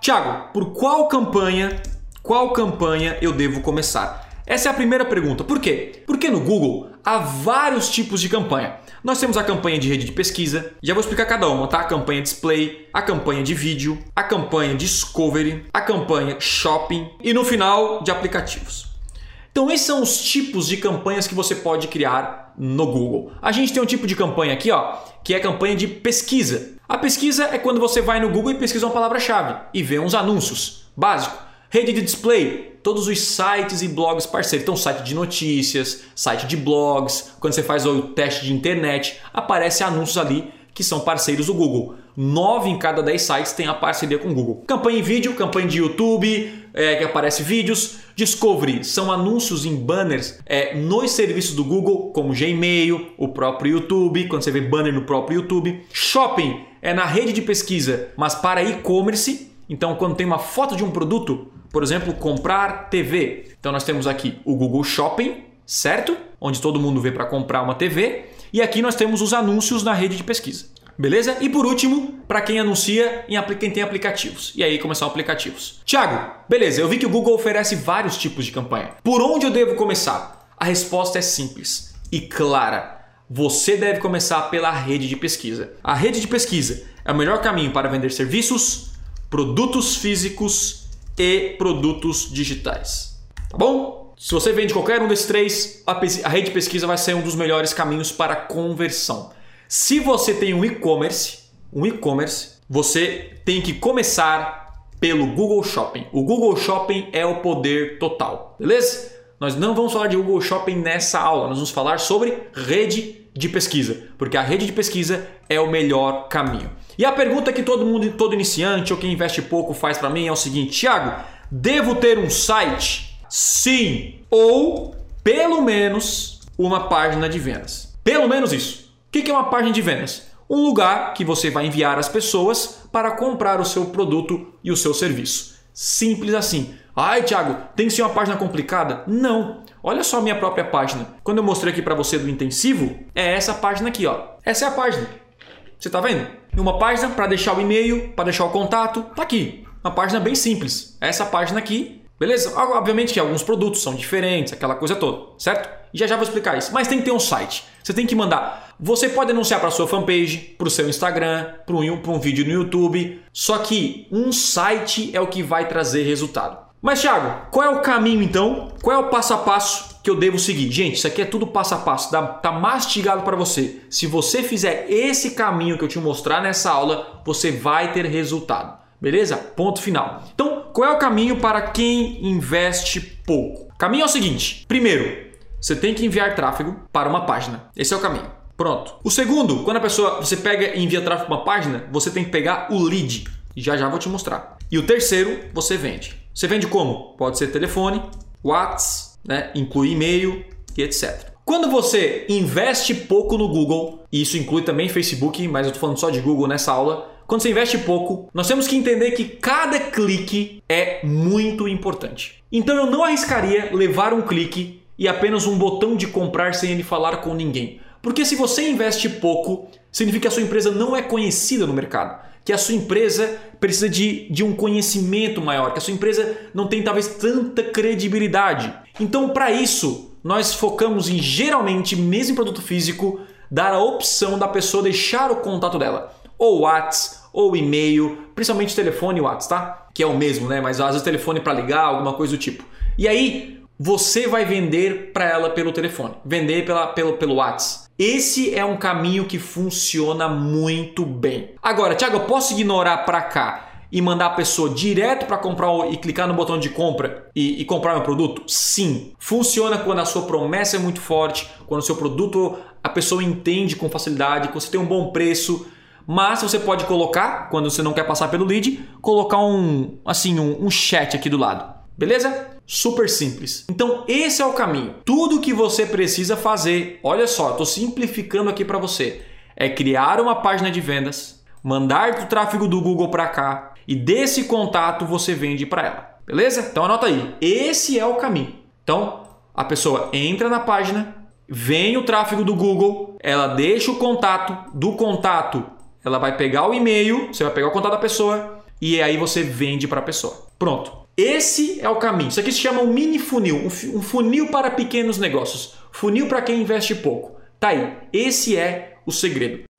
Tiago, por qual campanha, qual campanha eu devo começar? Essa é a primeira pergunta. Por quê? Porque no Google há vários tipos de campanha. Nós temos a campanha de rede de pesquisa, já vou explicar cada uma, tá? A campanha display, a campanha de vídeo, a campanha discovery, a campanha shopping e no final de aplicativos. Então esses são os tipos de campanhas que você pode criar no Google. A gente tem um tipo de campanha aqui, ó, que é a campanha de pesquisa. A pesquisa é quando você vai no Google e pesquisa uma palavra-chave e vê uns anúncios. Básico. Rede de display, todos os sites e blogs parceiros. Então, site de notícias, site de blogs, quando você faz o teste de internet, aparece anúncios ali que são parceiros do Google. Nove em cada dez sites têm a parceria com o Google. Campanha em vídeo, campanha de YouTube, é, que aparece vídeos. Discovery são anúncios em banners é, nos serviços do Google, como Gmail, o próprio YouTube, quando você vê banner no próprio YouTube. Shopping é na rede de pesquisa, mas para e-commerce. Então, quando tem uma foto de um produto, por exemplo, comprar TV. Então nós temos aqui o Google Shopping, certo? Onde todo mundo vê para comprar uma TV. E aqui nós temos os anúncios na rede de pesquisa. Beleza? E por último, para quem anuncia em quem tem aplicativos. E aí começar aplicativos. Tiago, beleza, eu vi que o Google oferece vários tipos de campanha. Por onde eu devo começar? A resposta é simples e clara. Você deve começar pela rede de pesquisa. A rede de pesquisa é o melhor caminho para vender serviços, produtos físicos e produtos digitais. Tá bom? Se você vende qualquer um desses três, a, rede de pesquisa vai ser um dos melhores caminhos para conversão. Se você tem um e-commerce, um e-commerce, você tem que começar pelo Google Shopping. O Google Shopping é o poder total, beleza? Nós não vamos falar de Google Shopping nessa aula, nós vamos falar sobre rede de pesquisa, porque a rede de pesquisa é o melhor caminho. E a pergunta que todo mundo, todo iniciante ou quem investe pouco faz para mim é o seguinte: Thiago, devo ter um site? Sim, ou pelo menos uma página de vendas. Pelo menos isso. O que é uma página de vendas? Um lugar que você vai enviar as pessoas para comprar o seu produto e o seu serviço. Simples assim. Ai, Thiago, tem que ser uma página complicada? Não. Olha só a minha própria página. Quando eu mostrei aqui para você do intensivo, é essa página aqui, ó. Essa é a página. Você está vendo? Uma página para deixar o e-mail, para deixar o contato, tá aqui. Uma página bem simples. Essa página aqui, beleza? Obviamente que alguns produtos são diferentes, aquela coisa toda, certo? E já já vou explicar isso. Mas tem que ter um site. Você tem que mandar. Você pode anunciar para sua fanpage, para o seu Instagram, para um, um vídeo no YouTube. Só que um site é o que vai trazer resultado. Mas, Thiago, qual é o caminho então? Qual é o passo a passo que eu devo seguir? Gente, isso aqui é tudo passo a passo, tá, tá mastigado para você. Se você fizer esse caminho que eu te mostrar nessa aula, você vai ter resultado. Beleza? Ponto final. Então, qual é o caminho para quem investe pouco? O caminho é o seguinte: primeiro, você tem que enviar tráfego para uma página. Esse é o caminho. Pronto. O segundo, quando a pessoa você pega e envia tráfego para uma página, você tem que pegar o lead. Já já vou te mostrar. E o terceiro, você vende. Você vende como? Pode ser telefone, WhatsApp, né? inclui e-mail e etc. Quando você investe pouco no Google, e isso inclui também Facebook, mas eu estou falando só de Google nessa aula, quando você investe pouco, nós temos que entender que cada clique é muito importante. Então eu não arriscaria levar um clique e apenas um botão de comprar sem ele falar com ninguém. Porque se você investe pouco, significa que a sua empresa não é conhecida no mercado que a sua empresa precisa de, de um conhecimento maior, que a sua empresa não tem talvez tanta credibilidade. Então, para isso, nós focamos em geralmente, mesmo em produto físico, dar a opção da pessoa deixar o contato dela, ou WhatsApp, ou e-mail, principalmente telefone e WhatsApp, tá? Que é o mesmo, né? Mas às vezes telefone para ligar, alguma coisa do tipo. E aí, você vai vender para ela pelo telefone, vender pela, pelo, pelo WhatsApp. Esse é um caminho que funciona muito bem. Agora, Thiago, eu posso ignorar para cá e mandar a pessoa direto para comprar e clicar no botão de compra e, e, comprar meu produto? Sim. Funciona quando a sua promessa é muito forte, quando o seu produto a pessoa entende com facilidade, quando você tem um bom preço. Mas você pode colocar, quando você não quer passar pelo lead, colocar um assim um, um chat aqui do lado. Beleza? Super simples. Então, esse é o caminho. Tudo que você precisa fazer, olha só, estou simplificando aqui para você, é criar uma página de vendas, mandar o tráfego do Google para cá e desse contato você vende para ela. Beleza? Então anota aí. Esse é o caminho. Então, a pessoa entra na página, vem o tráfego do Google, ela deixa o contato, do contato, ela vai pegar o e-mail, você vai pegar o contato da pessoa, e aí você vende para a pessoa. Pronto. Esse é o caminho. Isso aqui se chama um mini funil, um funil para pequenos negócios. Funil para quem investe pouco. Tá aí. Esse é o segredo.